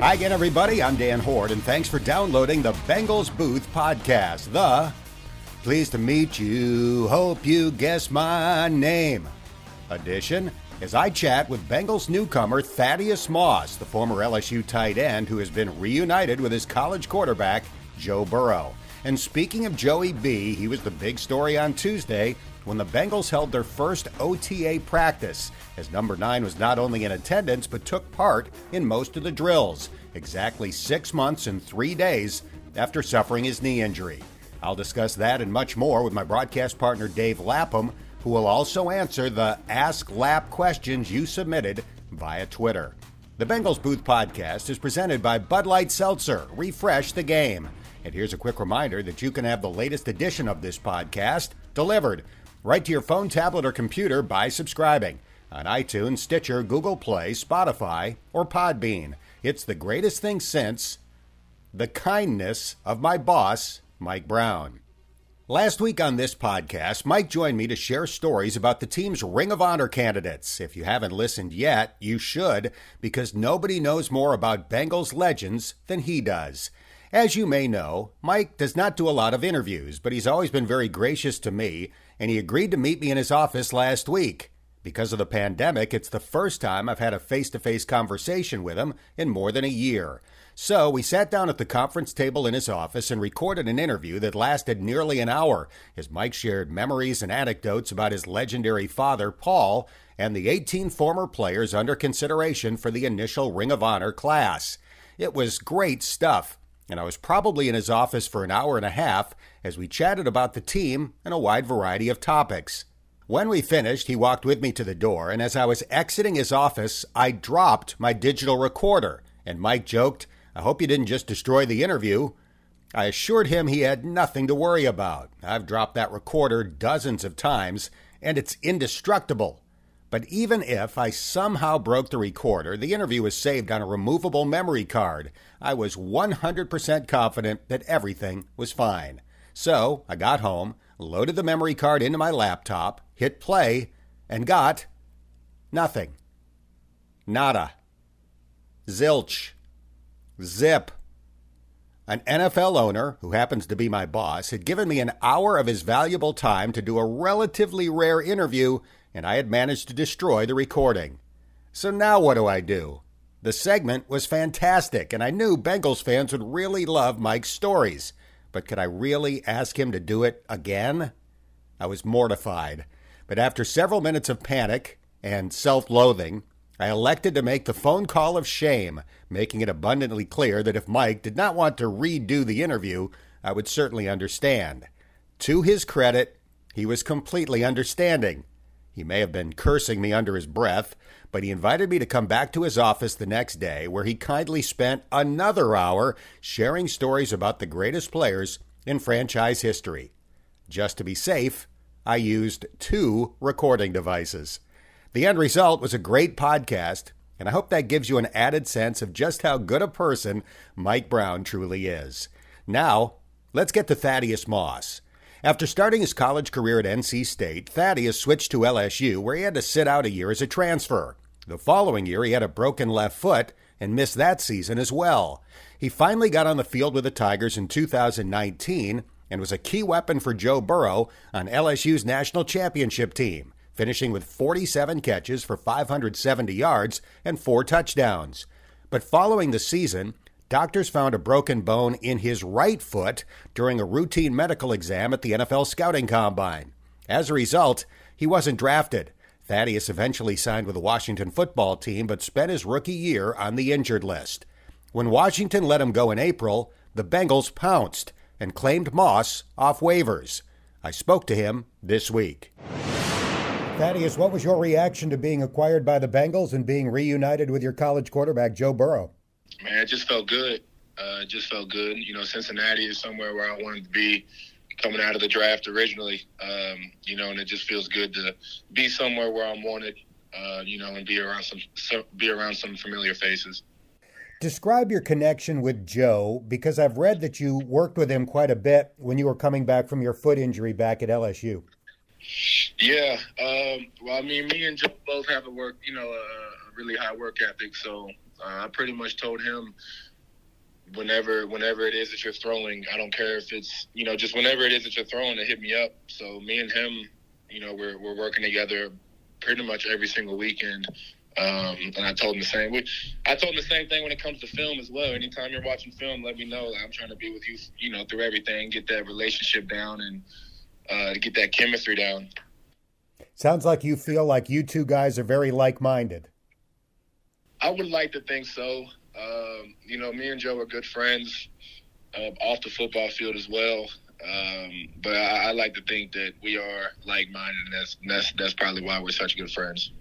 Hi again, everybody. I'm Dan Hoard, and thanks for downloading the Bengals Booth podcast. The Pleased to meet you, hope you guess my name edition as I chat with Bengals newcomer Thaddeus Moss, the former LSU tight end who has been reunited with his college quarterback, Joe Burrow. And speaking of Joey B, he was the big story on Tuesday when the Bengals held their first OTA practice, as number 9 was not only in attendance but took part in most of the drills, exactly six months and three days after suffering his knee injury. I'll discuss that and much more with my broadcast partner Dave Lapham, who will also answer the Ask Lap questions you submitted via Twitter. The Bengals Booth podcast is presented by Bud Light Seltzer. Refresh the game. And here's a quick reminder that you can have the latest edition of this podcast delivered right to your phone, tablet, or computer by subscribing on iTunes, Stitcher, Google Play, Spotify, or Podbean. It's the greatest thing since the kindness of my boss, Mike Brown. Last week on this podcast, Mike joined me to share stories about the team's Ring of Honor candidates. If you haven't listened yet, you should, because nobody knows more about Bengals legends than he does. As you may know, Mike does not do a lot of interviews, but he's always been very gracious to me, and he agreed to meet me in his office last week. Because of the pandemic, it's the first time I've had a face to face conversation with him in more than a year. So we sat down at the conference table in his office and recorded an interview that lasted nearly an hour as Mike shared memories and anecdotes about his legendary father, Paul, and the 18 former players under consideration for the initial Ring of Honor class. It was great stuff and I was probably in his office for an hour and a half as we chatted about the team and a wide variety of topics. When we finished, he walked with me to the door, and as I was exiting his office, I dropped my digital recorder, and Mike joked, I hope you didn't just destroy the interview. I assured him he had nothing to worry about. I've dropped that recorder dozens of times, and it's indestructible. But even if I somehow broke the recorder, the interview was saved on a removable memory card. I was 100% confident that everything was fine. So I got home, loaded the memory card into my laptop, hit play, and got nothing. Nada. Zilch. Zip. An NFL owner, who happens to be my boss, had given me an hour of his valuable time to do a relatively rare interview and I had managed to destroy the recording. So now what do I do? The segment was fantastic, and I knew Bengals fans would really love Mike's stories. But could I really ask him to do it again? I was mortified. But after several minutes of panic and self loathing, I elected to make the phone call of shame, making it abundantly clear that if Mike did not want to redo the interview, I would certainly understand. To his credit, he was completely understanding. He may have been cursing me under his breath, but he invited me to come back to his office the next day, where he kindly spent another hour sharing stories about the greatest players in franchise history. Just to be safe, I used two recording devices. The end result was a great podcast, and I hope that gives you an added sense of just how good a person Mike Brown truly is. Now, let's get to Thaddeus Moss. After starting his college career at NC State, Thaddeus switched to LSU, where he had to sit out a year as a transfer. The following year, he had a broken left foot and missed that season as well. He finally got on the field with the Tigers in 2019 and was a key weapon for Joe Burrow on LSU's national championship team, finishing with 47 catches for 570 yards and four touchdowns. But following the season, Doctors found a broken bone in his right foot during a routine medical exam at the NFL Scouting Combine. As a result, he wasn't drafted. Thaddeus eventually signed with the Washington football team, but spent his rookie year on the injured list. When Washington let him go in April, the Bengals pounced and claimed Moss off waivers. I spoke to him this week. Thaddeus, what was your reaction to being acquired by the Bengals and being reunited with your college quarterback, Joe Burrow? Man, it just felt good. Uh, it just felt good. You know, Cincinnati is somewhere where I wanted to be coming out of the draft originally. Um, you know, and it just feels good to be somewhere where I'm wanted. Uh, you know, and be around some, be around some familiar faces. Describe your connection with Joe because I've read that you worked with him quite a bit when you were coming back from your foot injury back at LSU. Yeah. Um, well, I mean, me and Joe both have a work, you know, a, really high work ethic. So I pretty much told him whenever whenever it is that you're throwing, I don't care if it's you know just whenever it is that you're throwing to hit me up. So me and him, you know, we're we're working together pretty much every single weekend. Um, and I told him the same. We, I told him the same thing when it comes to film as well. Anytime you're watching film, let me know. I'm trying to be with you, you know, through everything, get that relationship down, and uh, get that chemistry down. Sounds like you feel like you two guys are very like-minded. I would like to think so. Um, you know, me and Joe are good friends uh, off the football field as well. Um, but I, I, like to think that we are like-minded, and that's, that's that's probably why we're such good friends.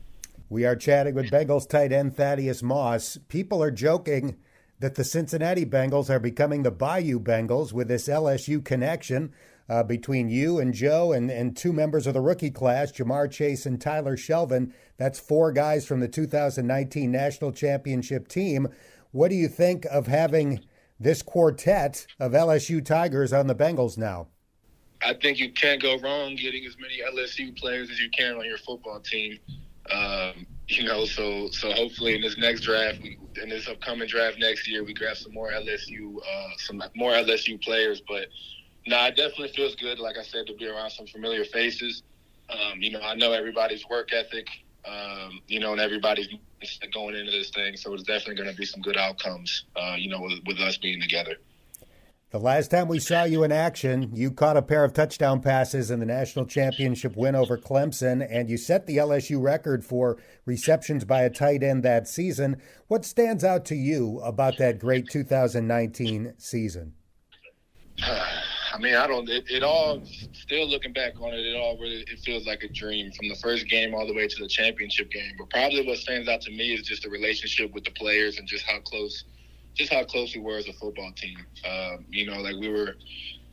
We are chatting with Bengals tight end Thaddeus Moss. People are joking that the Cincinnati Bengals are becoming the Bayou Bengals with this LSU connection uh, between you and Joe and, and two members of the rookie class, Ja'Marr Chase and Tyler Shelvin. That's four guys from the 2019 National Championship team. What do you think of having this quartet of LSU Tigers on the Bengals now? I think you can't go wrong getting as many LSU players as you can on your football team. Um, you know, so so hopefully in this next draft, we, in this upcoming draft next year, we grab some more LSU, uh, some more LSU players. But no, nah, it definitely feels good. Like I said, to be around some familiar faces. Um, you know, I know everybody's work ethic um, you know, and everybody's going into this thing. So it's definitely going to be some good outcomes, uh, you know, with, with us being together. The last time we saw you in action, you caught a pair of touchdown passes in the national championship win over Clemson, and you set the LSU record for receptions by a tight end that season. What stands out to you about that great 2019 season? I mean, I don't. It, it, all still looking back on it, it all really it feels like a dream from the first game all the way to the championship game. But probably what stands out to me is just the relationship with the players and just how close, just how close we were as a football team. Um, you know, like we were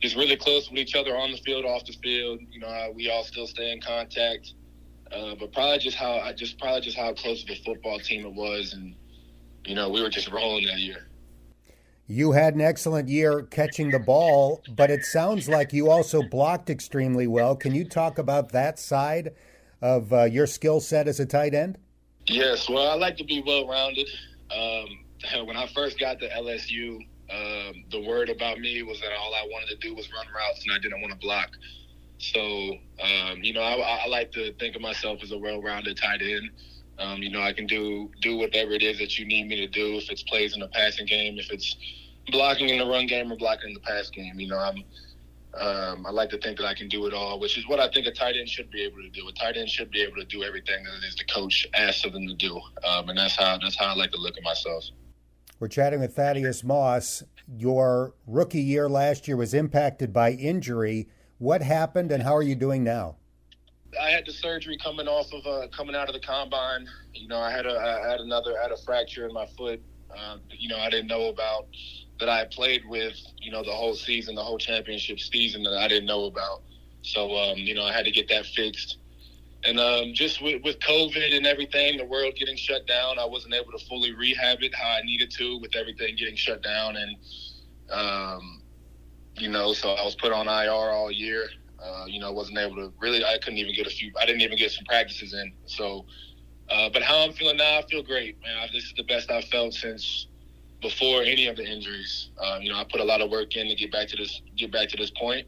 just really close with each other on the field, off the field. You know, we all still stay in contact. Uh, but probably just how just probably just how close of a football team it was, and you know, we were just rolling that year. You had an excellent year catching the ball, but it sounds like you also blocked extremely well. Can you talk about that side of uh, your skill set as a tight end? Yes, well, I like to be well rounded. Um, when I first got to LSU, um, the word about me was that all I wanted to do was run routes and I didn't want to block. So, um, you know, I, I, like to think of myself as a well-rounded tight end. Um, you know, I can do do whatever it is that you need me to do. If it's plays in the passing game, if it's blocking in the run game or blocking in the pass game. You know, I'm um, I like to think that I can do it all, which is what I think a tight end should be able to do. A tight end should be able to do everything that it is the coach asks of them to do, um, and that's how that's how I like to look at myself. We're chatting with Thaddeus Moss. Your rookie year last year was impacted by injury. What happened, and how are you doing now? I had the surgery coming off of uh, coming out of the combine. You know, I had a I had another I had a fracture in my foot. Uh, you know, I didn't know about that I played with. You know, the whole season, the whole championship season that I didn't know about. So um, you know, I had to get that fixed. And um, just with, with COVID and everything, the world getting shut down, I wasn't able to fully rehab it how I needed to with everything getting shut down. And, um, you know, so I was put on IR all year. Uh, you know, I wasn't able to really. I couldn't even get a few. I didn't even get some practices in. So, uh, but how I'm feeling now, I feel great, man. This is the best I've felt since before any of the injuries. Um, you know, I put a lot of work in to get back to this get back to this point.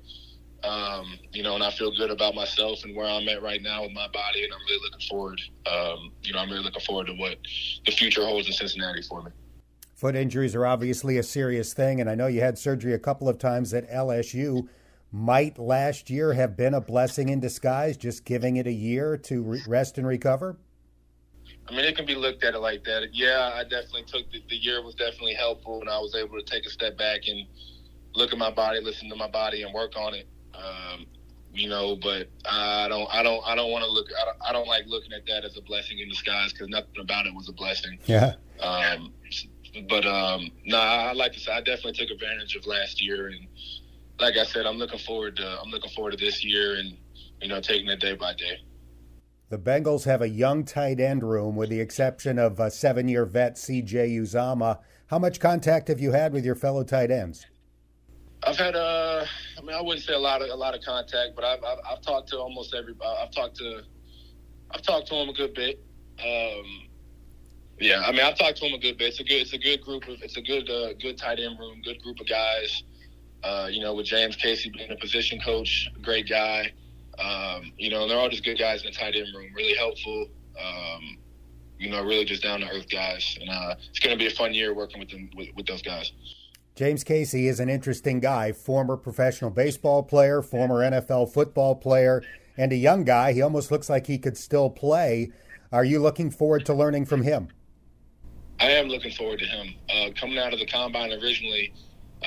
Um, you know, and I feel good about myself and where I'm at right now with my body, and I'm really looking forward. Um, you know, I'm really looking forward to what the future holds in Cincinnati for me. Foot injuries are obviously a serious thing, and I know you had surgery a couple of times at LSU might last year have been a blessing in disguise, just giving it a year to re- rest and recover? I mean, it can be looked at it like that. Yeah, I definitely took the, the year was definitely helpful, and I was able to take a step back and look at my body, listen to my body, and work on it. Um, you know, but I don't, I don't, I don't want to look. I don't, I don't like looking at that as a blessing in disguise because nothing about it was a blessing. Yeah. Um, but um, nah, I like to say I definitely took advantage of last year and like I said, I'm looking forward to I'm looking forward to this year and you know taking it day by day. The Bengals have a young tight end room, with the exception of a seven-year vet C.J. Uzomah. How much contact have you had with your fellow tight ends? I've had uh, I mean, I wouldn't say a lot of a lot of contact, but I've I've, I've talked to almost everybody. I've talked to, I've talked to him a good bit. Um, yeah, I mean, I've talked to him a good bit. It's a good, it's a good group of, it's a good, uh, good tight end room, good group of guys. Uh, you know, with James Casey being a position coach, great guy. Um, you know, and they're all just good guys in the tight end room, really helpful. Um, you know, really just down to earth guys, and uh, it's going to be a fun year working with them with, with those guys. James Casey is an interesting guy, former professional baseball player, former NFL football player, and a young guy. He almost looks like he could still play. Are you looking forward to learning from him? I am looking forward to him. Uh, coming out of the combine originally,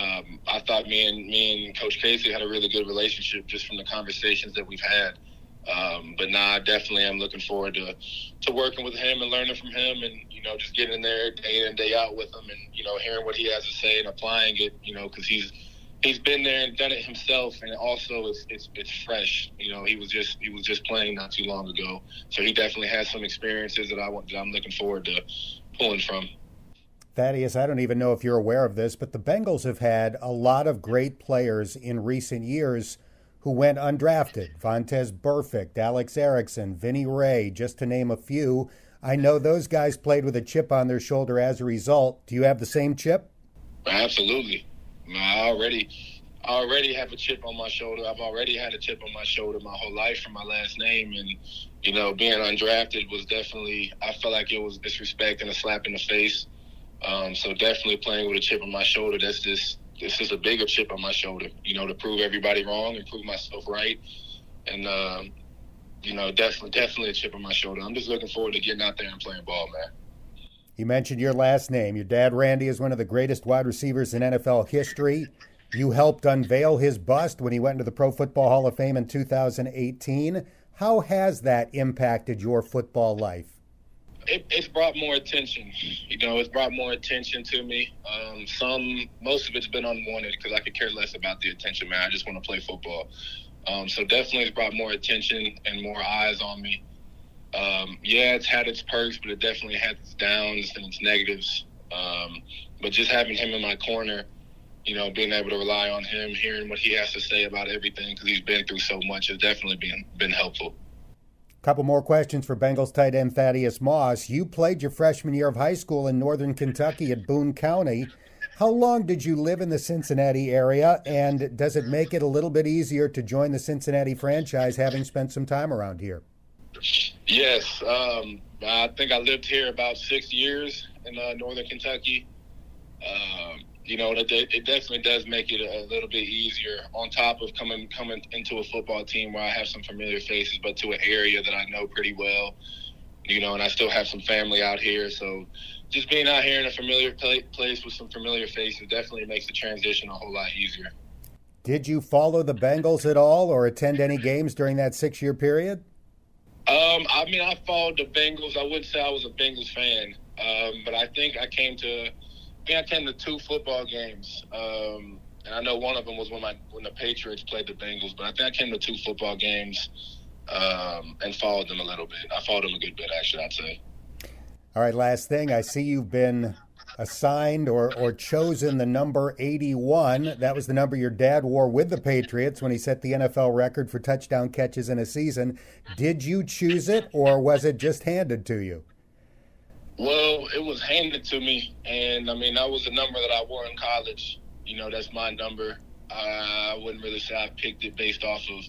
um, I thought me and me and Coach Casey had a really good relationship just from the conversations that we've had. Um, but now I definitely am looking forward to to working with him and learning from him, and you know just getting in there day in and day out with him, and you know hearing what he has to say and applying it. You know because he's he's been there and done it himself, and also it's, it's it's fresh. You know he was just he was just playing not too long ago, so he definitely has some experiences that I want that I'm looking forward to pulling from. Thaddeus, I don't even know if you're aware of this, but the Bengals have had a lot of great players in recent years who went undrafted. Vontaze Burfict, Alex Erickson, Vinny Rey, just to name a few. I know those guys played with a chip on their shoulder as a result. Do you have the same chip? Absolutely. I already I already have a chip on my shoulder. I've already had a chip on my shoulder my whole life from my last name and you know, being undrafted was definitely I felt like it was disrespect and a slap in the face. Um, so definitely playing with a chip on my shoulder, that's just this is a bigger chip on my shoulder, you know, to prove everybody wrong and prove myself right. And um, you know, definitely definitely a chip on my shoulder. I'm just looking forward to getting out there and playing ball, man. You mentioned your last name. Your dad, Randy, is one of the greatest wide receivers in NFL history. You helped unveil his bust when he went into the Pro Football Hall of Fame in 2018. How has that impacted your football life? It, it's brought more attention. You know, it's brought more attention to me. Um, some, most of it's been unwanted because I could care less about the attention, man. I just want to play football. Um, so definitely, it's brought more attention and more eyes on me. Um, yeah, it's had its perks, but it definitely had its downs and its negatives. Um, but just having him in my corner you know, being able to rely on him, hearing what he has to say about everything because he's been through so much has definitely been been helpful. Couple more questions for Bengals tight end Thaddeus Moss. You played your freshman year of high school in northern Kentucky at Boone County. How long did you live in the Cincinnati area, and does it make it a little bit easier to join the Cincinnati franchise having spent some time around here? Yes, um, I think I lived here about six years in uh, northern Kentucky. Um, you know, it, it definitely does make it a little bit easier. On top of coming coming into a football team where I have some familiar faces, but to an area that I know pretty well, you know, and I still have some family out here. So, just being out here in a familiar place with some familiar faces definitely makes the transition a whole lot easier. Did you follow the Bengals at all, or attend any games during that six-year period? Um, I mean, I followed the Bengals. I wouldn't say I was a Bengals fan, um, but I think I came to I came to two football games. Um, and I know one of them was when my when the Patriots played the Bengals, but I think I came to two football games um, and followed them a little bit. I followed them a good bit, actually. I'd say. All right, last thing. I see you've been assigned or, or chosen the number 81. That was the number your dad wore with the Patriots when he set the NFL record for touchdown catches in a season. Did you choose it or was it just handed to you? Well, it was handed to me, and I mean that was the number that I wore in college. You know, that's my number. I wouldn't really say I picked it based off of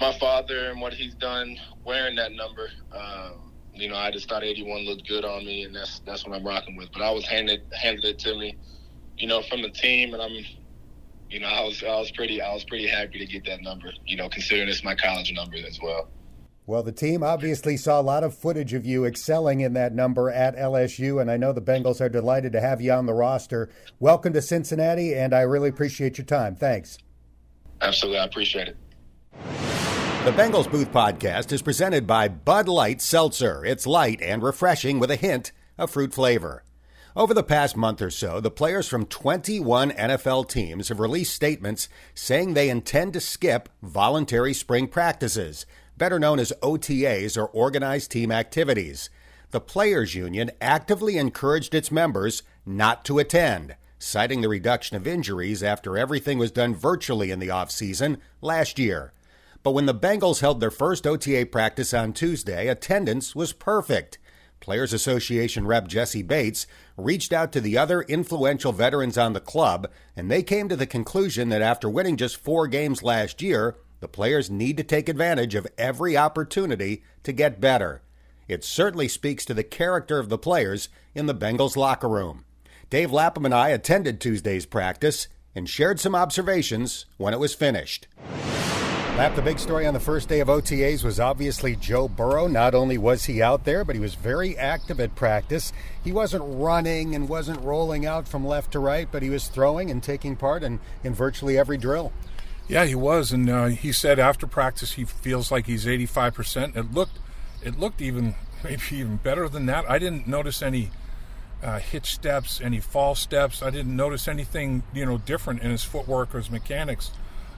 my father and what he's done wearing that number. Um, you know, I just thought 81 looked good on me, and that's that's what I'm rocking with. But I was handed handed it to me, you know, from the team, and I'm, you know, I was I was pretty I was pretty happy to get that number. You know, considering it's my college number as well. Well, the team obviously saw a lot of footage of you excelling in that number at LSU, and I know the Bengals are delighted to have you on the roster. Welcome to Cincinnati, and I really appreciate your time. Thanks. Absolutely. I appreciate it. The Bengals Booth podcast is presented by Bud Light Seltzer. It's light and refreshing with a hint of fruit flavor. Over the past month or so, the players from 21 NFL teams have released statements saying they intend to skip voluntary spring practices better known as OTAs or organized team activities. The Players Union actively encouraged its members not to attend, citing the reduction of injuries after everything was done virtually in the offseason last year. But when the Bengals held their first OTA practice on Tuesday, attendance was perfect. Players Association rep Jessie Bates reached out to the other influential veterans on the club, and they came to the conclusion that after winning just four games last year, the players need to take advantage of every opportunity to get better. It certainly speaks to the character of the players in the Bengals locker room. Dave Lapham and I attended Tuesday's practice and shared some observations when it was finished. Lap, the big story on the first day of OTAs was obviously Joe Burrow. Not only was he out there, but he was very active at practice. He wasn't running and wasn't rolling out from left to right, but he was throwing and taking part in, in virtually every drill. Yeah, he was, and uh, he said after practice he feels like he's 85%. It looked, it looked even maybe even better than that. I didn't notice any uh, hitch steps, any fall steps. I didn't notice anything you know different in his footwork or his mechanics.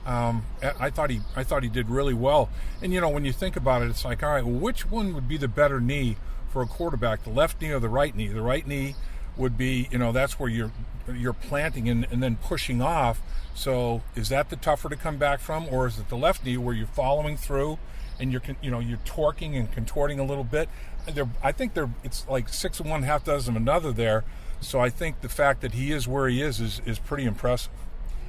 Um, I thought he I thought he did really well. And you know when you think about it, it's like all right, well, which one would be the better knee for a quarterback, the left knee or the right knee? The right knee would be you know that's where you're you're planting and, and then pushing off. So is that the tougher to come back from, or is it the left knee where you're following through and you're you know you're torquing and contorting a little bit? They're, I think they're it's like six of one, half dozen of another there. So I think the fact that he is where he is is, is pretty impressive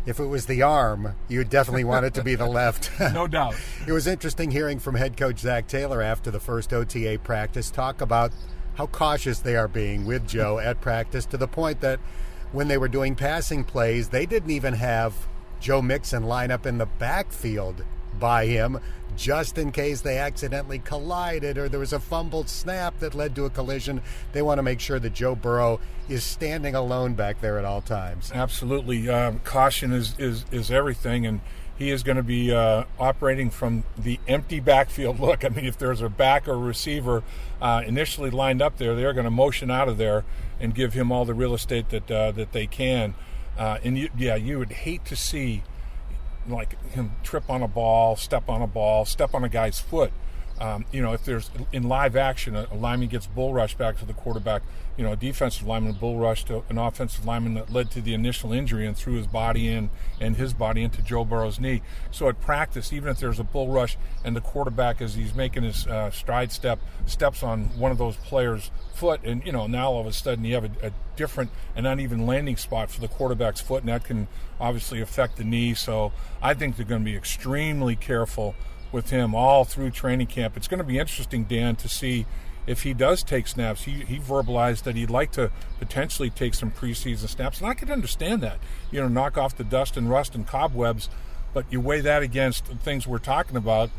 if it was the arm, you'd definitely want it to be the left. no doubt. It was interesting hearing from head coach Zac Taylor after the first OTA practice talk about how cautious they are being with Joe at practice to the point that when they were doing passing plays, they didn't even have Joe Mixon line up in the backfield by him just in case they accidentally collided or there was a fumbled snap that led to a collision. They want to make sure that Joe Burrow is standing alone back there at all times. Absolutely. Um, caution is, is, is everything, and he is going to be uh, operating from the empty backfield look. I mean, if there's a back or receiver uh, initially lined up there, they're going to motion out of there and give him all the real estate that, uh, that they can. Uh, and you, yeah, you would hate to see like him trip on a ball, step on a ball, step on a guy's foot. Um, you know, if there's in live action, a, a, lineman gets bull rushed back to the quarterback, you know, a defensive lineman bull rushed to an offensive lineman that led to the initial injury and threw his body in and his body into Joe Burrow's knee. So at practice, even if there's a bull rush and the quarterback, as he's making his uh, stride step, steps on one of those players' foot, and, you know, now all of a sudden you have a, a different and uneven landing spot for the quarterback's foot, and that can obviously affect the knee. So I think they're going to be extremely careful with him all through training camp. It's going to be interesting, Dan, to see if he does take snaps. He, he verbalized that he'd like to potentially take some preseason snaps, and I could understand that. You know, knock off the dust and rust and cobwebs, but you weigh that against the things we're talking about.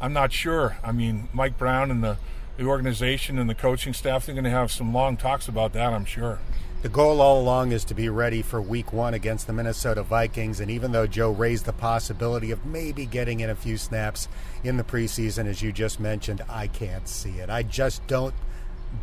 I'm not sure. I mean, Mike Brown and the, the organization and the coaching staff, they're going to have some long talks about that, I'm sure. The goal all along is to be ready for week one against the Minnesota Vikings. And even though Joe raised the possibility of maybe getting in a few snaps in the preseason, as you just mentioned, I can't see it. I just don't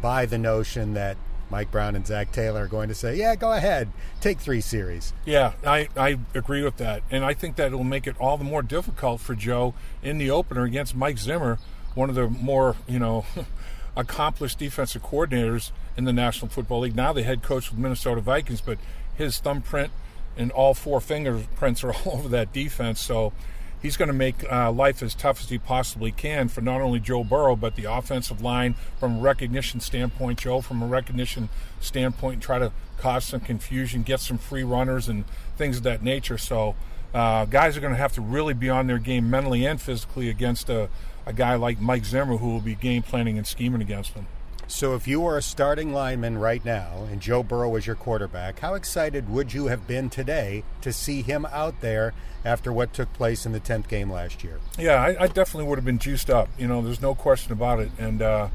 buy the notion that Mike Brown and Zac Taylor are going to say, yeah, go ahead, take three series. Yeah, I, I agree with that. And I think that it'll make it all the more difficult for Joe in the opener against Mike Zimmer, one of the more, you know, accomplished defensive coordinators in the National Football League. Now the head coach of Minnesota Vikings, but his thumbprint and all four fingerprints are all over that defense. So he's going to make uh, life as tough as he possibly can for not only Joe Burrow, but the offensive line from a recognition standpoint. Joe, from a recognition standpoint, try to cause some confusion, get some free runners and things of that nature. So uh, guys are going to have to really be on their game mentally and physically against a a guy like Mike Zimmer who will be game planning and scheming against them. So, if you were a starting lineman right now and Joe Burrow was your quarterback, how excited would you have been today to see him out there after what took place in the 10th game last year? Yeah, I, I definitely would have been juiced up. You know, there's no question about it. And, uh,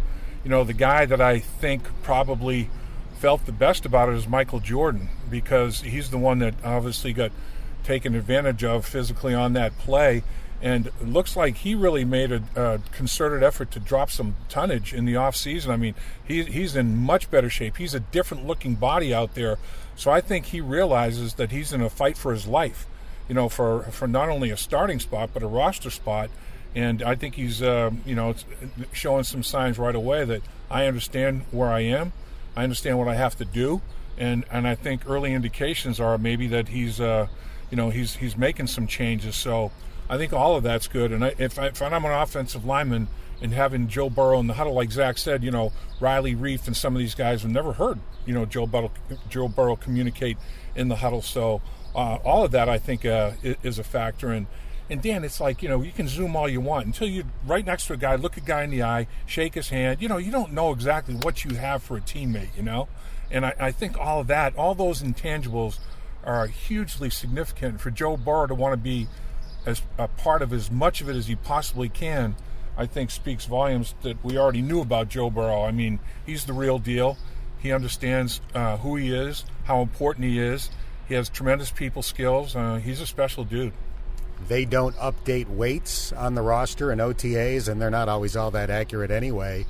you know, the guy that I think probably felt the best about it is Michael Jordan because he's the one that obviously got taken advantage of physically on that play and it looks like he really made a, a, concerted effort to drop some tonnage in the off season. I mean, he, he's in much better shape. He's a different looking body out there, so I think he realizes that he's in a fight for his life. You know, for for not only a starting spot but a roster spot, and I think he's uh, you know showing some signs right away that I understand where I am, I understand what I have to do, and and I think early indications are maybe that he's uh, you know he's he's making some changes. So I think all of that's good. And I, if, I, if I'm an offensive lineman and having Joe Burrow in the huddle, like Zac said, you know Riley Reiff and some of these guys have never heard you know Joe Burrow Joe Burrow communicate in the huddle. So uh, all of that I think uh, is a factor. And and Dan, it's like you know you can zoom all you want until you're right next to a guy, look a guy in the eye, shake his hand. You know you don't know exactly what you have for a teammate. You know, and I, I think all of that, all those intangibles, are hugely significant for Joe Burrow to want to be as a part of as much of it as he possibly can. I think speaks volumes that we already knew about Joe Burrow. I mean, he's the real deal. He understands uh, who he is, how important he is. He has tremendous people skills. Uh, he's a special dude. They don't update weights on the roster and OTAs, and they're not always all that accurate anyway.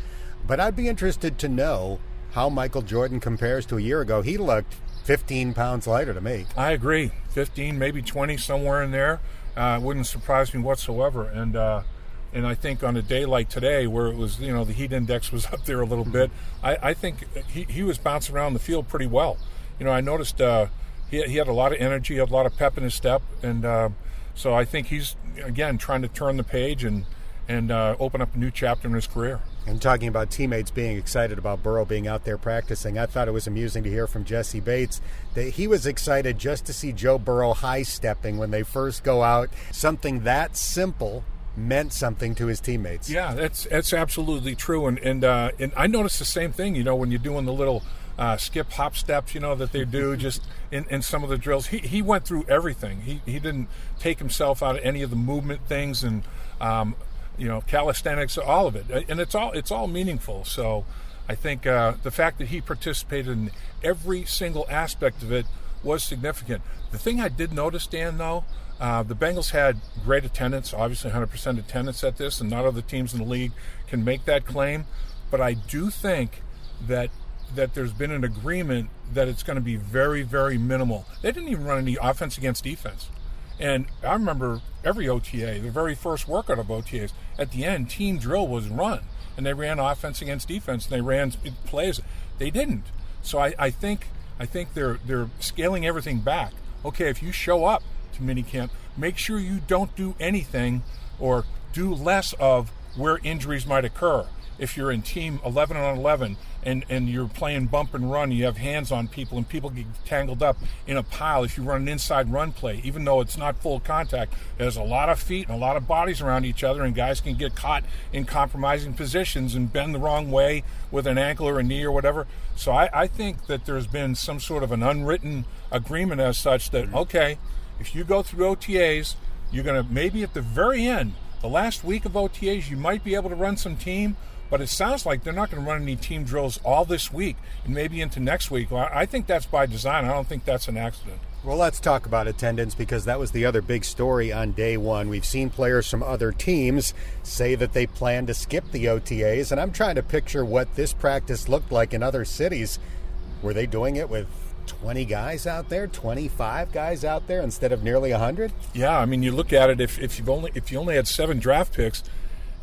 But I'd be interested to know how Michael Jordan compares to a year ago. He looked 15 pounds lighter to me. I agree. 15, maybe 20, somewhere in there. Uh, wouldn't surprise me whatsoever. And uh, and I think on a day like today, where it was, you know, the heat index was up there a little bit, I, I think he, he was bouncing around the field pretty well. You know, I noticed uh, he, he had a lot of energy, had a lot of pep in his step, and uh, so I think he's again trying to turn the page and and uh, open up a new chapter in his career. And talking about teammates being excited about Burrow being out there practicing, I thought it was amusing to hear from Jessie Bates that he was excited just to see Joe Burrow high stepping when they first go out. Something that simple meant something to his teammates. Yeah, that's that's absolutely true. And and uh, and I noticed the same thing. You know, when you're doing the little uh, skip hop steps, you know, that they do just in, in some of the drills. He, he went through everything. He, he didn't take himself out of any of the movement things and, um, you know, calisthenics, all of it. And it's all, it's all meaningful. So I think uh, the fact that he participated in every single aspect of it was significant. The thing I did notice, Dan, though, uh, the Bengals had great attendance, obviously 100% attendance at this, and not other teams in the league can make that claim. But I do think that that there's been an agreement that it's going to be very, very minimal. They didn't even run any offense against defense. And I remember every OTA, the very first workout of OTAs, at the end, team drill was run. And they ran offense against defense and they ran plays. They didn't. So I, I think I think they're they're scaling everything back. Okay, if you show up to minicamp, make sure you don't do anything or do less of where injuries might occur if you're in team 11 on 11 and, and you're playing bump and run, you have hands on people and people get tangled up in a pile. If you run an inside run play, even though it's not full contact, there's a lot of feet and a lot of bodies around each other, and guys can get caught in compromising positions and bend the wrong way with an ankle or a knee or whatever. So I, I think that there's been some sort of an unwritten agreement as such that, mm-hmm. okay, if you go through OTAs, you're going to maybe at the very end, the last week of OTAs, you might be able to run some team but it sounds like they're not going to run any team drills all this week and maybe into next week. Well, I think that's by design. I don't think that's an accident. Well, let's talk about attendance because that was the other big story on day one. We've seen players from other teams say that they plan to skip the OTAs, and I'm trying to picture what this practice looked like in other cities. Were they doing it with 20 guys out there, 25 guys out there instead of nearly 100? Yeah, I mean, you look at it if, if you've only if you only had seven draft picks,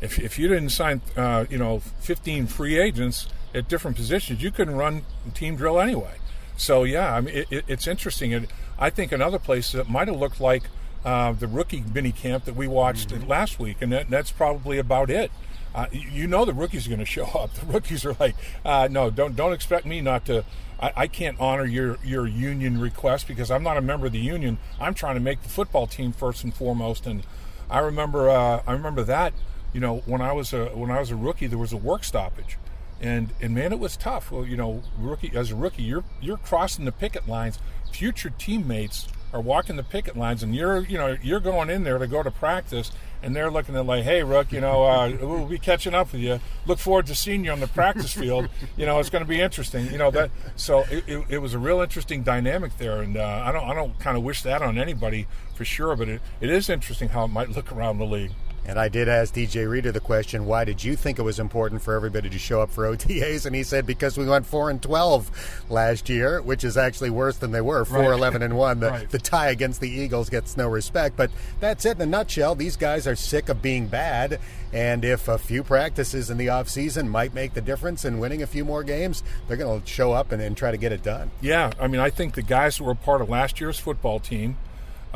if, if you didn't sign, uh, you know, 15 free agents at different positions, you couldn't run team drill anyway. So yeah, I mean, it, it, it's interesting. And I think another place that might have looked like uh, the rookie mini camp that we watched mm-hmm. last week, and that, that's probably about it. Uh, you know the rookies are going to show up. The rookies are like, uh, no, don't don't expect me not to. I, I, can't honor your your union request because I'm not a member of the union. I'm trying to make the football team first and foremost. And I remember uh, I remember that you know, when I was a when I was a rookie, there was a work stoppage, and and man, it was tough. Well, you know, rookie as a rookie, you're you're crossing the picket lines. Future teammates are walking the picket lines, and you're you know you're going in there to go to practice, and they're looking at like, hey, Rook, you know, uh, we'll be catching up with you. Look forward to seeing you on the practice field. You know, it's going to be interesting. You know that. So it, it, it was a real interesting dynamic there, and uh, I don't I don't kind of wish that on anybody for sure, but it, it is interesting how it might look around the league. And I did ask DJ Reader the question, why did you think it was important for everybody to show up for OTAs? And he said, because we went 4 and 12 last year, which is actually worse than they were 4 right. 11 and 1. The, right. the tie against the Eagles gets no respect. But that's it in a nutshell. These guys are sick of being bad. And if a few practices in the offseason might make the difference in winning a few more games, they're going to show up and, and try to get it done. Yeah. I mean, I think the guys who were part of last year's football team,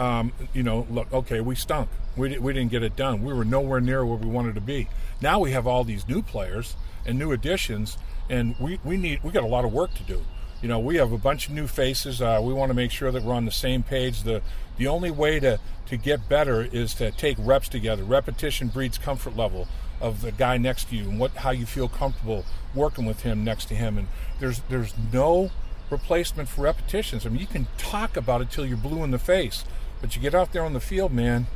um, you know, look, okay, we stunk we, we didn't get it done. We were nowhere near where we wanted to be. Now we have all these new players and new additions, and we, we need we got a lot of work to do. You know, we have a bunch of new faces. Uh, we want to make sure that we're on the same page. The the only way to to get better is to take reps together. Repetition breeds comfort level of the guy next to you and what how you feel comfortable working with him next to him. And there's there's no replacement for repetitions. I mean, you can talk about it till you're blue in the face, but you get out there on the field, man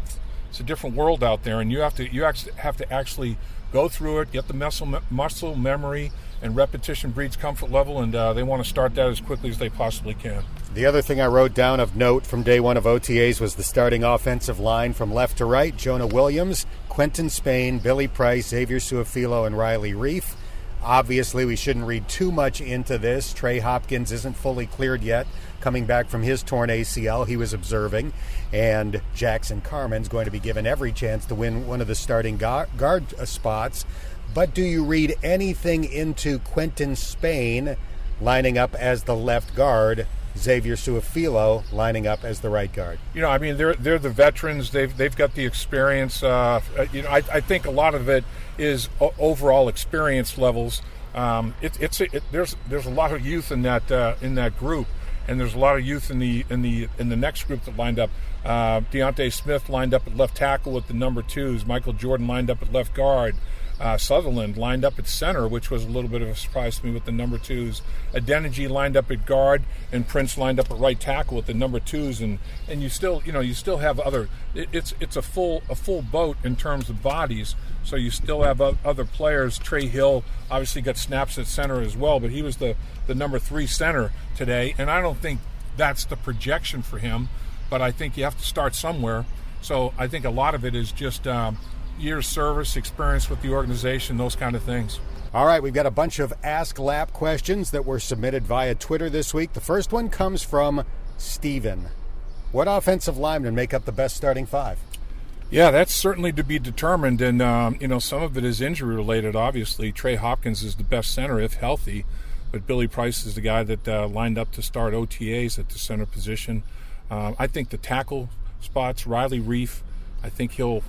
it's a different world out there, and you have to you actually have to actually go through it, get the muscle muscle memory, and repetition breeds comfort level, and uh, they want to start that as quickly as they possibly can. The other thing I wrote down of note from day one of OTAs was the starting offensive line from left to right: Jonah Williams, Quinton Spain, Billy Price, Xavier Su'a-Filo, and Riley Reiff. Obviously, we shouldn't read too much into this. Trey Hopkins isn't fully cleared yet, coming back from his torn ACL. He was observing. And Jackson Carman's going to be given every chance to win one of the starting guard spots. But do you read anything into Quinton Spain lining up as the left guard Xavier Su'a-Filo lining up as the right guard. You know, I mean, they're they're the veterans. They've they've got the experience. Uh, you know, I, I think a lot of it is overall experience levels. Um, it, it's it, there's there's a lot of youth in that uh, in that group, and there's a lot of youth in the in the in the next group that lined up. Uh, D'Ante Smith lined up at left tackle with the number twos. Michael Jordan lined up at left guard uh, Sutherland lined up at center, which was a little bit of a surprise to me with the number twos. Adeniji lined up at guard, and Prince lined up at right tackle with the number twos. And, and you still, you know, you still have other. It, it's it's a full a full boat in terms of bodies. So you still have other players. Trey Hill obviously got snaps at center as well, but he was the the number three center today. And I don't think that's the projection for him, but I think you have to start somewhere. So I think a lot of it is just. Um, years service, experience with the organization, those kind of things. All right, we've got a bunch of Ask Lap questions that were submitted via Twitter this week. The first one comes from Steven. What offensive linemen make up the best starting five? Yeah, that's certainly to be determined, and um, you know some of it is injury related. Obviously, Trey Hopkins is the best center if healthy, but Billy Price is the guy that uh, lined up to start OTAs at the center position. Uh, I think the tackle spots, Riley Reiff, I think he'll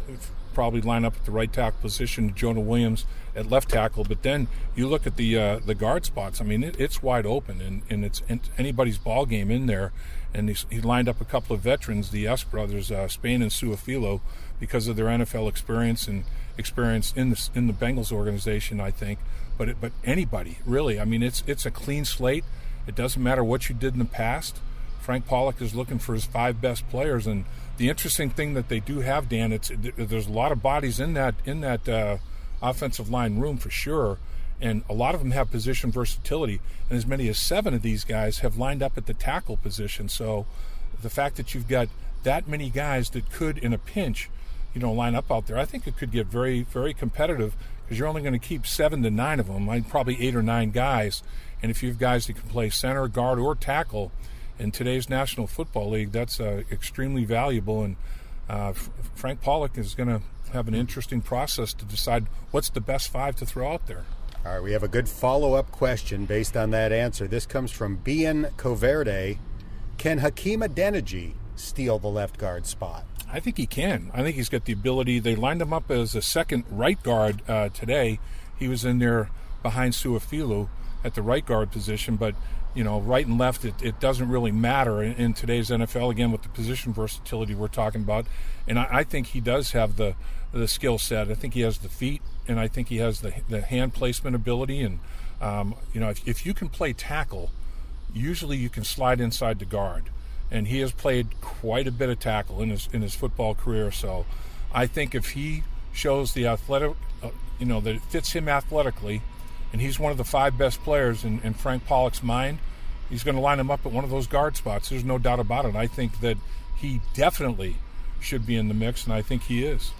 probably line up at the right tackle position, Jonah Williams at left tackle. But then you look at the uh, the guard spots. I mean, it, it's wide open, and, and it's anybody's ball game in there. And he lined up a couple of veterans, the S brothers, uh, Spain and Su'a-Filo, because of their NFL experience and experience in the in the Bengals organization. I think, but it, but anybody really. I mean, it's it's a clean slate. It doesn't matter what you did in the past. Frank Pollack is looking for his five best players, and the interesting thing that they do have, Dan, it's there's a lot of bodies in that in that uh, offensive line room for sure, and a lot of them have position versatility, and as many as seven of these guys have lined up at the tackle position. So, the fact that you've got that many guys that could, in a pinch, you know, line up out there, I think it could get very very competitive. Because you're only going to keep seven to nine of them, like probably eight or nine guys, and if you have guys that can play center, guard, or tackle in today's National Football League, that's uh, extremely valuable. And uh, F- Frank Pollack is going to have an interesting process to decide what's the best five to throw out there. All right, we have a good follow up question based on that answer. This comes from Bian Coverde. Can Hakeem Adeniji steal the left guard spot? I think he can. I think he's got the ability. They lined him up as a second right guard uh, today. He was in there behind Su'a-Filo at the right guard position, but you know, right and left, it, it doesn't really matter in, in, today's NFL. Again, with the position versatility we're talking about, and I, I think he does have the the skill set. I think he has the feet, and I think he has the the hand placement ability. And um, you know, if, if you can play tackle, usually you can slide inside the guard, and he has played quite a bit of tackle in his in his football career. So, I think if he shows the athletic, uh, you know, that it fits him athletically and he's one of the five best players in, in Frank Pollack's mind. He's going to line him up at one of those guard spots. There's no doubt about it. I think that he definitely should be in the mix, and I think he is.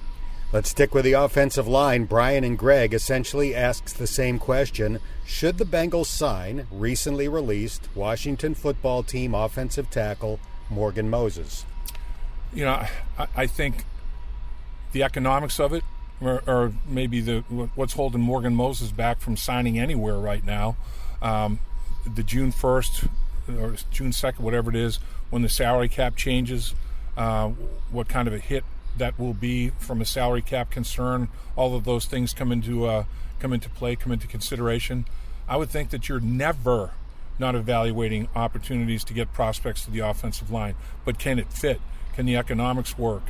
Let's stick with the offensive line. Brian and Greg essentially asks the same question. Should the Bengals sign recently released Washington football team offensive tackle Morgan Moses? You know, I, I think the economics of it, or, or, maybe the what's holding Morgan Moses back from signing anywhere right now, um, the June 1st or June 2nd, whatever it is, when the salary cap changes, uh, what kind of a hit that will be from a salary cap concern. All of those things come into uh, come into play, come into consideration. I would think that you're never not evaluating opportunities to get prospects to the offensive line, but can it fit? Can the economics work?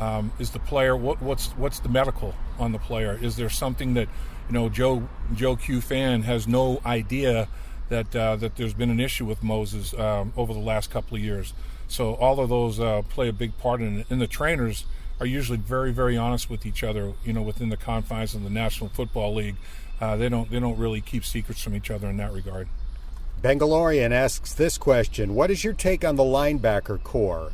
Um, is the player what, what's what's the medical on the player? Is there something that you know Joe Joe Q fan has no idea that uh, that there's been an issue with Moses um, over the last couple of years? So all of those uh, play a big part in it. And the trainers are usually very, very honest with each other. You know, within the confines of the National Football League, uh, they don't they don't really keep secrets from each other in that regard. Bengalorian asks this question: What is your take on the linebacker corps?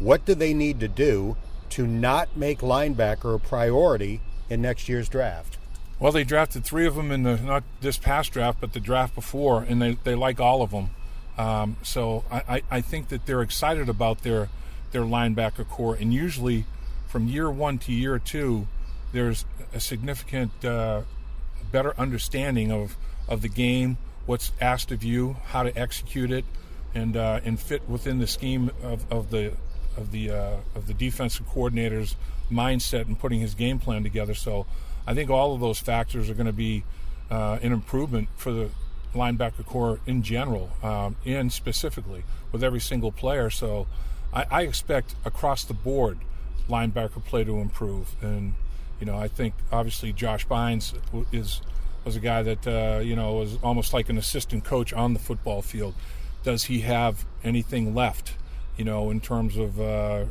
What do they need to do to not make linebacker a priority in next year's draft? Well, they drafted three of them in the not this past draft, but the draft before, and they, they like all of them. Um, so I, I think that they're excited about their their linebacker corps, and usually from year one to year two, there's a significant uh, better understanding of, of the game, what's asked of you, how to execute it, and uh, and fit within the scheme of, of the of the uh, of the defensive coordinator's mindset and putting his game plan together. So I think all of those factors are going to be uh, an improvement for the linebacker corps in general um, and specifically with every single player. So I, I expect across the board linebacker play to improve. And you know, I think obviously Josh Bynes is was a guy that uh, you know was almost like an assistant coach on the football field. Does he have anything left? You know, in terms of uh,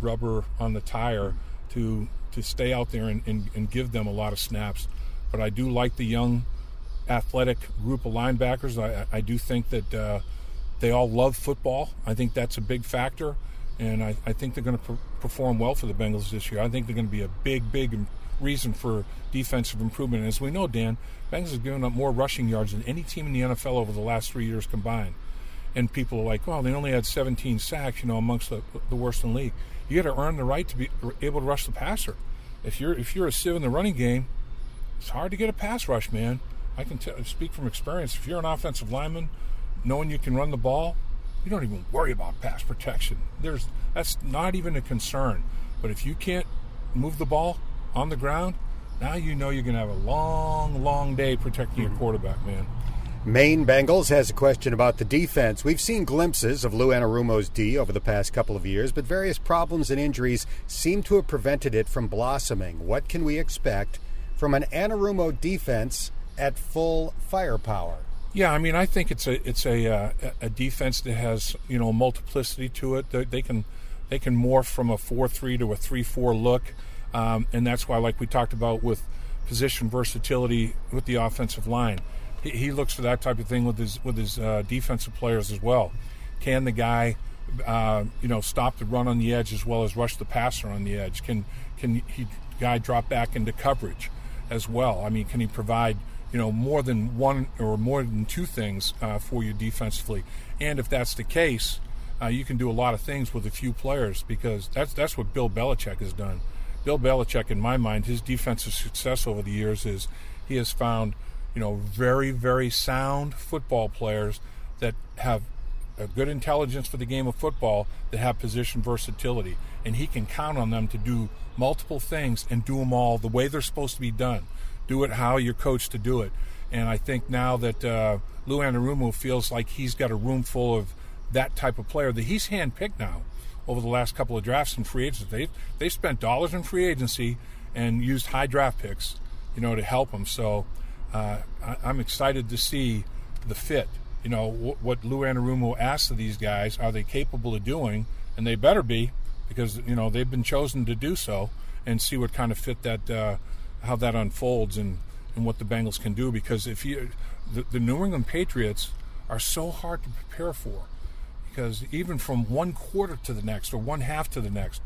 rubber on the tire to to stay out there and, and, and, give them a lot of snaps. But I do like the young, athletic group of linebackers. I, I do think that uh, they all love football. I think that's a big factor and I, I think they're going to perform well for the Bengals this year. I think they're going to be a big, big reason for defensive improvement. And as we know, Dan, Bengals have given up more rushing yards than any team in the NFL over the last three years combined. And people are like, well, they only had 17 sacks, you know, amongst the, the worst in the league. You got to earn the right to be able to rush the passer. If you're if you're a sieve in the running game, it's hard to get a pass rush, man. I can t- speak from experience. If you're an offensive lineman, knowing you can run the ball, you don't even worry about pass protection. There's that's not even a concern. But if you can't move the ball on the ground, now you know you're going to have a long, long day protecting your mm-hmm. quarterback, man. Maine Bengals has a question about the defense. We've seen glimpses of Lou Anarumo's D over the past couple of years, but various problems and injuries seem to have prevented it from blossoming. What can we expect from an Anarumo defense at full firepower? Yeah, I mean, I think it's a it's a uh, a defense that has you know multiplicity to it. They, they can they can morph from a four three to a three four look, um, and that's why, like we talked about with position versatility with the offensive line, he, he looks for that type of thing with his with his uh, defensive players as well. Can the guy, uh, you know, stop the run on the edge as well as rush the passer on the edge? Can can he guy drop back into coverage as well? I mean, can he provide you know more than one or more than two things uh, for you defensively. And if that's the case, uh, you can do a lot of things with a few players because that's that's what Bill Belichick has done. Bill Belichick, in my mind, his defensive success over the years is he has found you know very very sound football players that have a good intelligence for the game of football that have position versatility and he can count on them to do multiple things and do them all the way they're supposed to be done do it how you're coached to do it. And I think now that uh, Lou Anarumo feels like he's got a room full of that type of player that he's handpicked now over the last couple of drafts and free agency. They they spent dollars in free agency and used high draft picks, you know, to help him. So uh, I, am excited to see the fit. You know what, Lou Anarumo asks of these guys: Are they capable of doing? And they better be, because you know they've been chosen to do so. And see what kind of fit that uh, how that unfolds and, and what the Bengals can do because if you the, the New England Patriots are so hard to prepare for because even from one quarter to the next or one half to the next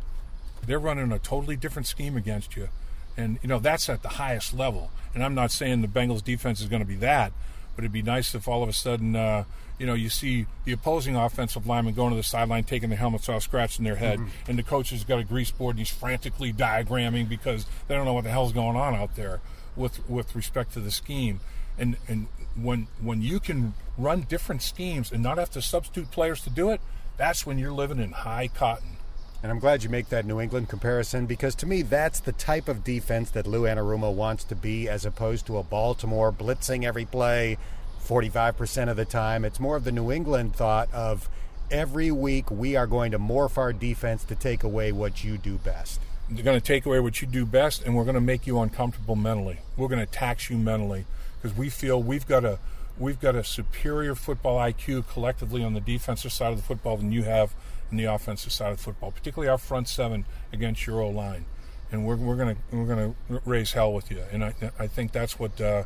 they're running a totally different scheme against you, and you know that's at the highest level. And I'm not saying the Bengals defense is going to be that, but it'd be nice if all of a sudden, uh, you know, you see the opposing offensive lineman going to the sideline, taking the helmets off, scratching their head, mm-hmm. and the coach has got a grease board and he's frantically diagramming because they don't know what the hell's going on out there with with respect to the scheme. And and when when you can run different schemes and not have to substitute players to do it, that's when you're living in high cotton. And I'm glad you make that New England comparison because to me, that's the type of defense that Lou Anarumo wants to be as opposed to a Baltimore blitzing every play 45% of the time. It's more of the New England thought of every week we are going to morph our defense to take away what you do best. They're going to take away what you do best, and we're going to make you uncomfortable mentally. We're going to tax you mentally because we feel we've got a we've got a superior football IQ collectively on the defensive side of the football than you have in the offensive side of football, particularly our front seven against your O line. And we're, we're gonna we're gonna raise hell with you. And I I think that's what uh,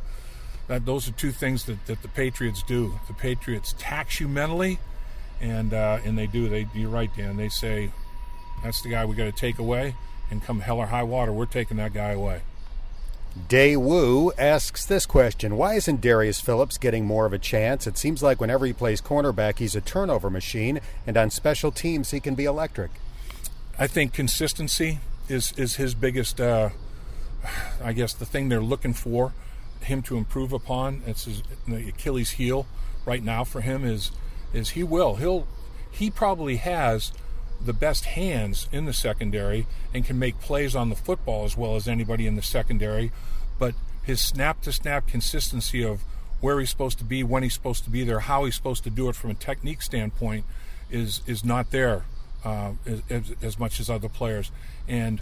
that those are two things that, that the Patriots do. The Patriots tax you mentally, and uh, and they do. They you're right, Dan. They say that's the guy we got to take away, and come hell or high water, we're taking that guy away. Day Wu asks this question Why isn't Darius Phillips getting more of a chance? It seems like whenever he plays cornerback, he's a turnover machine, and on special teams, he can be electric. I think consistency is, is his biggest, uh, I guess, the thing they're looking for him to improve upon. It's his, the Achilles heel right now for him is is he will he'll he probably has the best hands in the secondary and can make plays on the football as well as anybody in the secondary. But his snap to snap consistency of where he's supposed to be, when he's supposed to be there, how he's supposed to do it from a technique standpoint is is not there uh, as, as much as other players. And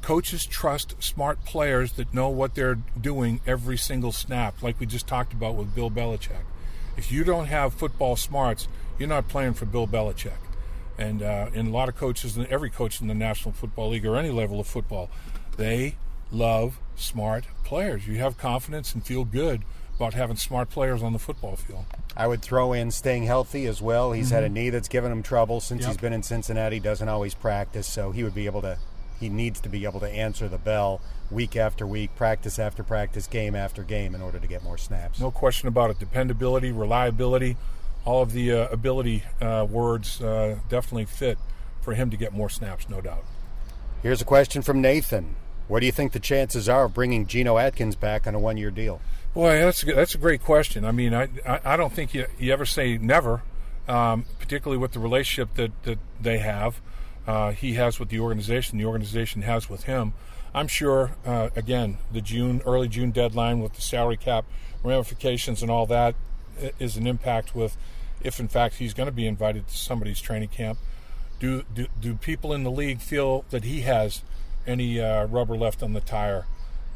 coaches trust smart players that know what they're doing every single snap, like we just talked about with Bill Belichick. If you don't have football smarts, you're not playing for Bill Belichick and uh, and a lot of coaches and every coach in the National Football League or any level of football, they love smart players. You have confidence and feel good about having smart players on the football field. I would throw in staying healthy as well. He's mm-hmm. had a knee that's given him trouble since yep. he's been in Cincinnati. Doesn't always practice, so he would be able to. He needs to be able to answer the bell week after week, practice after practice, game after game, in order to get more snaps. No question about it. Dependability, reliability all of the uh, ability uh, words uh, definitely fit for him to get more snaps, no doubt. Here's a question from Nathan. What do you think the chances are of bringing Geno Atkins back on a one-year deal? Boy, that's a, that's a great question. I mean, I, I, I don't think you, you ever say never, um, particularly with the relationship that, that they have. Uh, he has with the organization, the organization has with him. I'm sure, uh, again, the June, early June deadline with the salary cap ramifications and all that is an impact with if in fact he's going to be invited to somebody's training camp. Do, do, do people in the league feel that he has any uh, rubber left on the tire?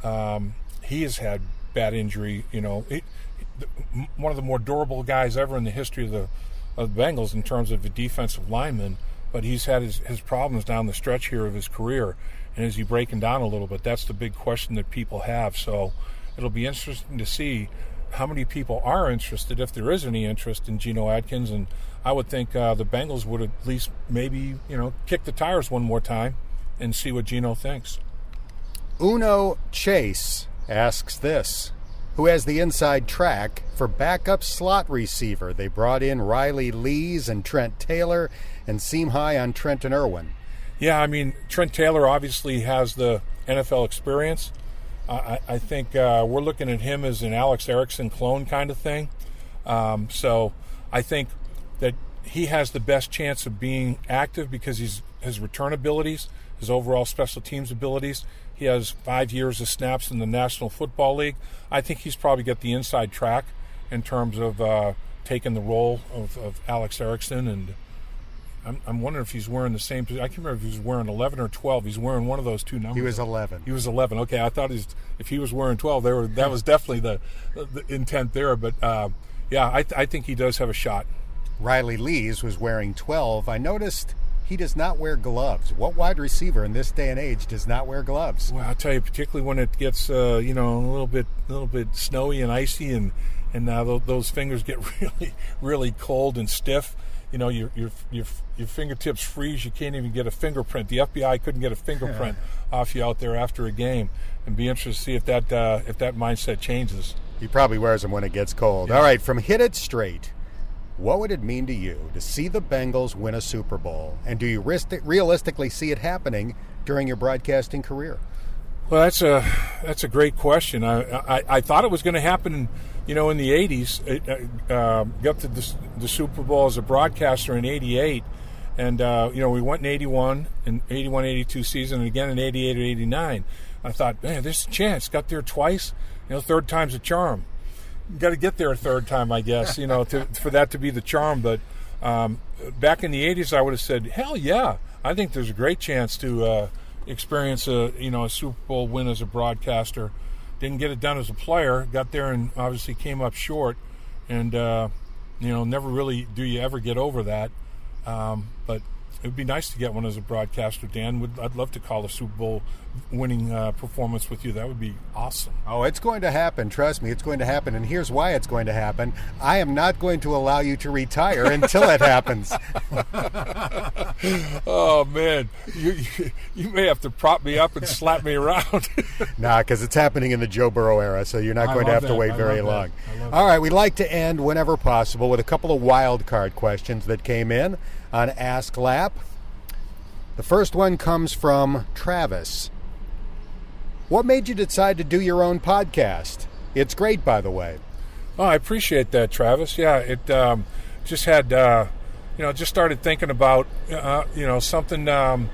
Um, he has had bad injury. You know, it, one of the more durable guys ever in the history of the, of the Bengals in terms of a defensive lineman. But he's had his, his problems down the stretch here of his career. And is he breaking down a little bit? That's the big question that people have. So it'll be interesting to see how many people are interested, if there is any interest in Geno Atkins. And I would think uh, the Bengals would at least maybe, you know, kick the tires one more time and see what Geno thinks. Uno Chase asks this Who has the inside track for backup slot receiver? They brought in Riley Lees and Trent Taylor and seem high on Trent and Irwin. Yeah, I mean, Trent Taylor obviously has the NFL experience. I, I think uh, we're looking at him as an Alex Erickson clone kind of thing. Um, so I think that he has the best chance of being active because he's his return abilities, his overall special teams abilities. He has five years of snaps in the National Football League. I think he's probably got the inside track in terms of uh, taking the role of, of Alex Erickson and I'm, I'm wondering if he's wearing the same. I can't remember if he was wearing 11 or 12. He's wearing one of those two numbers. He was 11. He was 11. Okay, I thought he's if he was wearing 12, there were that was definitely the, the intent there. But uh, yeah, I, I think he does have a shot. Riley Lees was wearing 12. I noticed he does not wear gloves. What wide receiver in this day and age does not wear gloves? Well, I'll tell you, particularly when it gets uh, you know a little bit a little bit snowy and icy, and and now those fingers get really really cold and stiff you know your your your your fingertips freeze. You can't even get a fingerprint. The FBI couldn't get a fingerprint off you out there after a game. And be interested to see if that uh, if that mindset changes. He probably wears them when it gets cold. All right, from hit it straight. What would it mean to you to see the Bengals win a Super Bowl? And do you risk realistically see it happening during your broadcasting career? Well, that's a that's a great question. I I, I thought it was going to happen, you know, in the '80s. It, uh, got to the, the, Super Bowl as a broadcaster in '88, and uh, you know we went in '81 and '81, '82 season, and again in '88 or '89. I thought, man, there's a chance. Got there twice. You know, third time's a charm. Got to get there a third time, I guess. You know, to, for that to be the charm. But um, back in the '80s, I would have said, hell yeah. I think there's a great chance to. Uh, experience a you know a Super Bowl win as a broadcaster. Didn't get it done as a player. Got there and obviously came up short, and uh, you know never really do you ever get over that. Um, but it would be nice to get one as a broadcaster, Dan. Would I'd love to call a Super Bowl winning uh, performance with you. That would be awesome. Oh, it's going to happen. Trust me, it's going to happen. And here's why it's going to happen. I am not going to allow you to retire until it happens. oh man, you, you, you may have to prop me up and slap me around. nah, because it's happening in the Joe Burrow era, so you're not going to have that. to wait I very long. All right, we like to end whenever possible with a couple of wild card questions that came in on Ask Lap. The first one comes from Travis. What made you decide to do your own podcast? It's great, by the way. Oh, I appreciate that, Travis. Yeah, it um, just had, uh, you know, just started thinking about, uh, you know, something, um,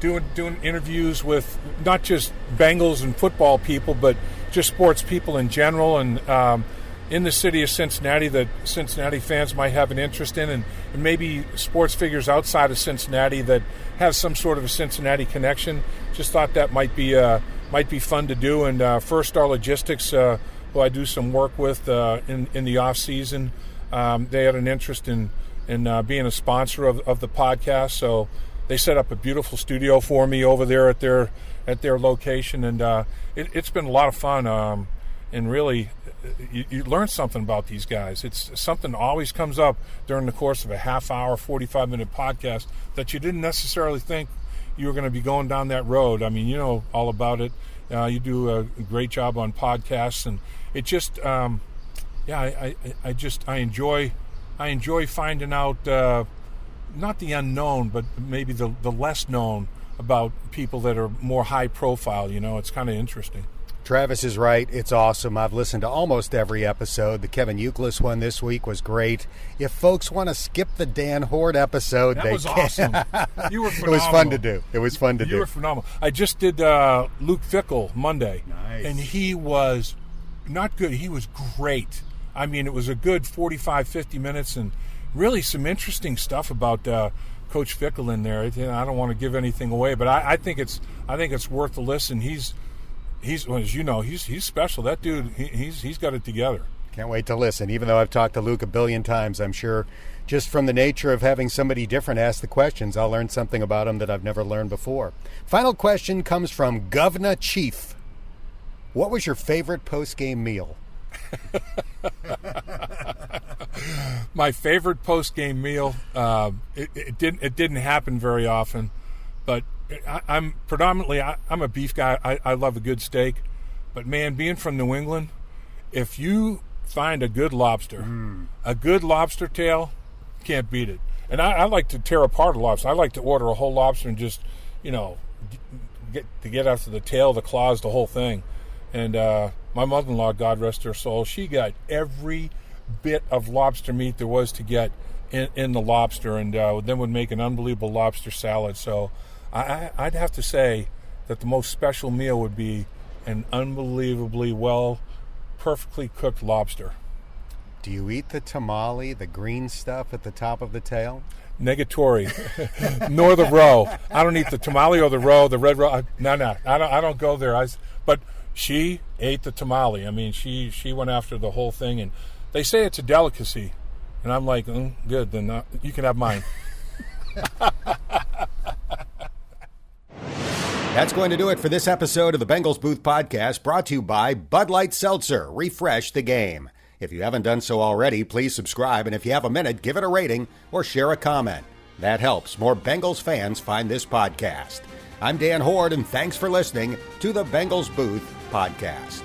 doing doing interviews with not just Bengals and football people, but just sports people in general, and um, in the city of Cincinnati that Cincinnati fans might have an interest in, and, and, maybe sports figures outside of Cincinnati that have some sort of a Cincinnati connection. Just thought that might be uh, might be fun to do. And uh, First Star Logistics, uh, who I do some work with uh, in in the off season, um, they had an interest in in uh, being a sponsor of, of the podcast. So they set up a beautiful studio for me over there at their at their location, and uh, it, has been a lot of fun. Um, and really you, you, learn something about these guys. It's something always comes up during the course of a half hour, 45 minute podcast that you didn't necessarily think you were going to be going down that road. I mean, you know all about it. Uh, you do a great job on podcasts, and it just, um, yeah, I, I, I, just I enjoy, I enjoy finding out uh, not the unknown, but maybe the the less known about people that are more high profile. You know, it's kind of interesting. Travis is right. It's awesome. I've listened to almost every episode. The Kevin Youkilis one this week was great. If folks want to skip the Dan Hoard episode, that they was can. awesome. You were phenomenal. it was fun to do. It was fun to you do. You were phenomenal. I just did uh, Luke Fickell Monday, nice. and he was not good. He was great. I mean, it was a good 45, 50 minutes, and really some interesting stuff about uh, Coach Fickell in there. I don't want to give anything away, but I, I think it's I think it's worth a listen. He's he's well, as you know, he's he's special. That dude, he, he's he's got it together. Can't wait to listen. Even though I've talked to Luke a billion times, I'm sure just from the nature of having somebody different ask the questions, I'll learn something about him that I've never learned before. Final question comes from Governor Chief. What was your favorite post game meal? My favorite post game meal. Uh, it, it, didn't. It didn't happen very often, but I, am predominantly I, am a beef guy. I, I love a good steak, but man, being from New England, if you find a good lobster, mm. a good lobster tail, can't beat it. And I, I, like to tear apart a lobster. I like to order a whole lobster and just, you know, get to get after the tail, the claws, the whole thing. And uh, my mother-in-law, God rest her soul, she got every bit of lobster meat there was to get in, in the lobster, and uh, then would make an unbelievable lobster salad. So I, I'd have to say that the most special meal would be an unbelievably well, perfectly cooked lobster. Do you eat the tamale, the green stuff at the top of the tail? Negatory, nor the roe. I don't eat the tamale or the roe, the red roe. No, no, I don't. I don't go there. I, but she ate the tamale. I mean, she she went after the whole thing, and they say it's a delicacy, and I'm like, mm, good. Then uh, you can have mine. That's going to do it for this episode of the Bengals Booth Podcast, brought to you by Bud Light Seltzer. Refresh the game. If you haven't done so already, please subscribe, and if you have a minute, give it a rating or share a comment. That helps more Bengals fans find this podcast. I'm Dan Hoard, and thanks for listening to the Bengals Booth Podcast.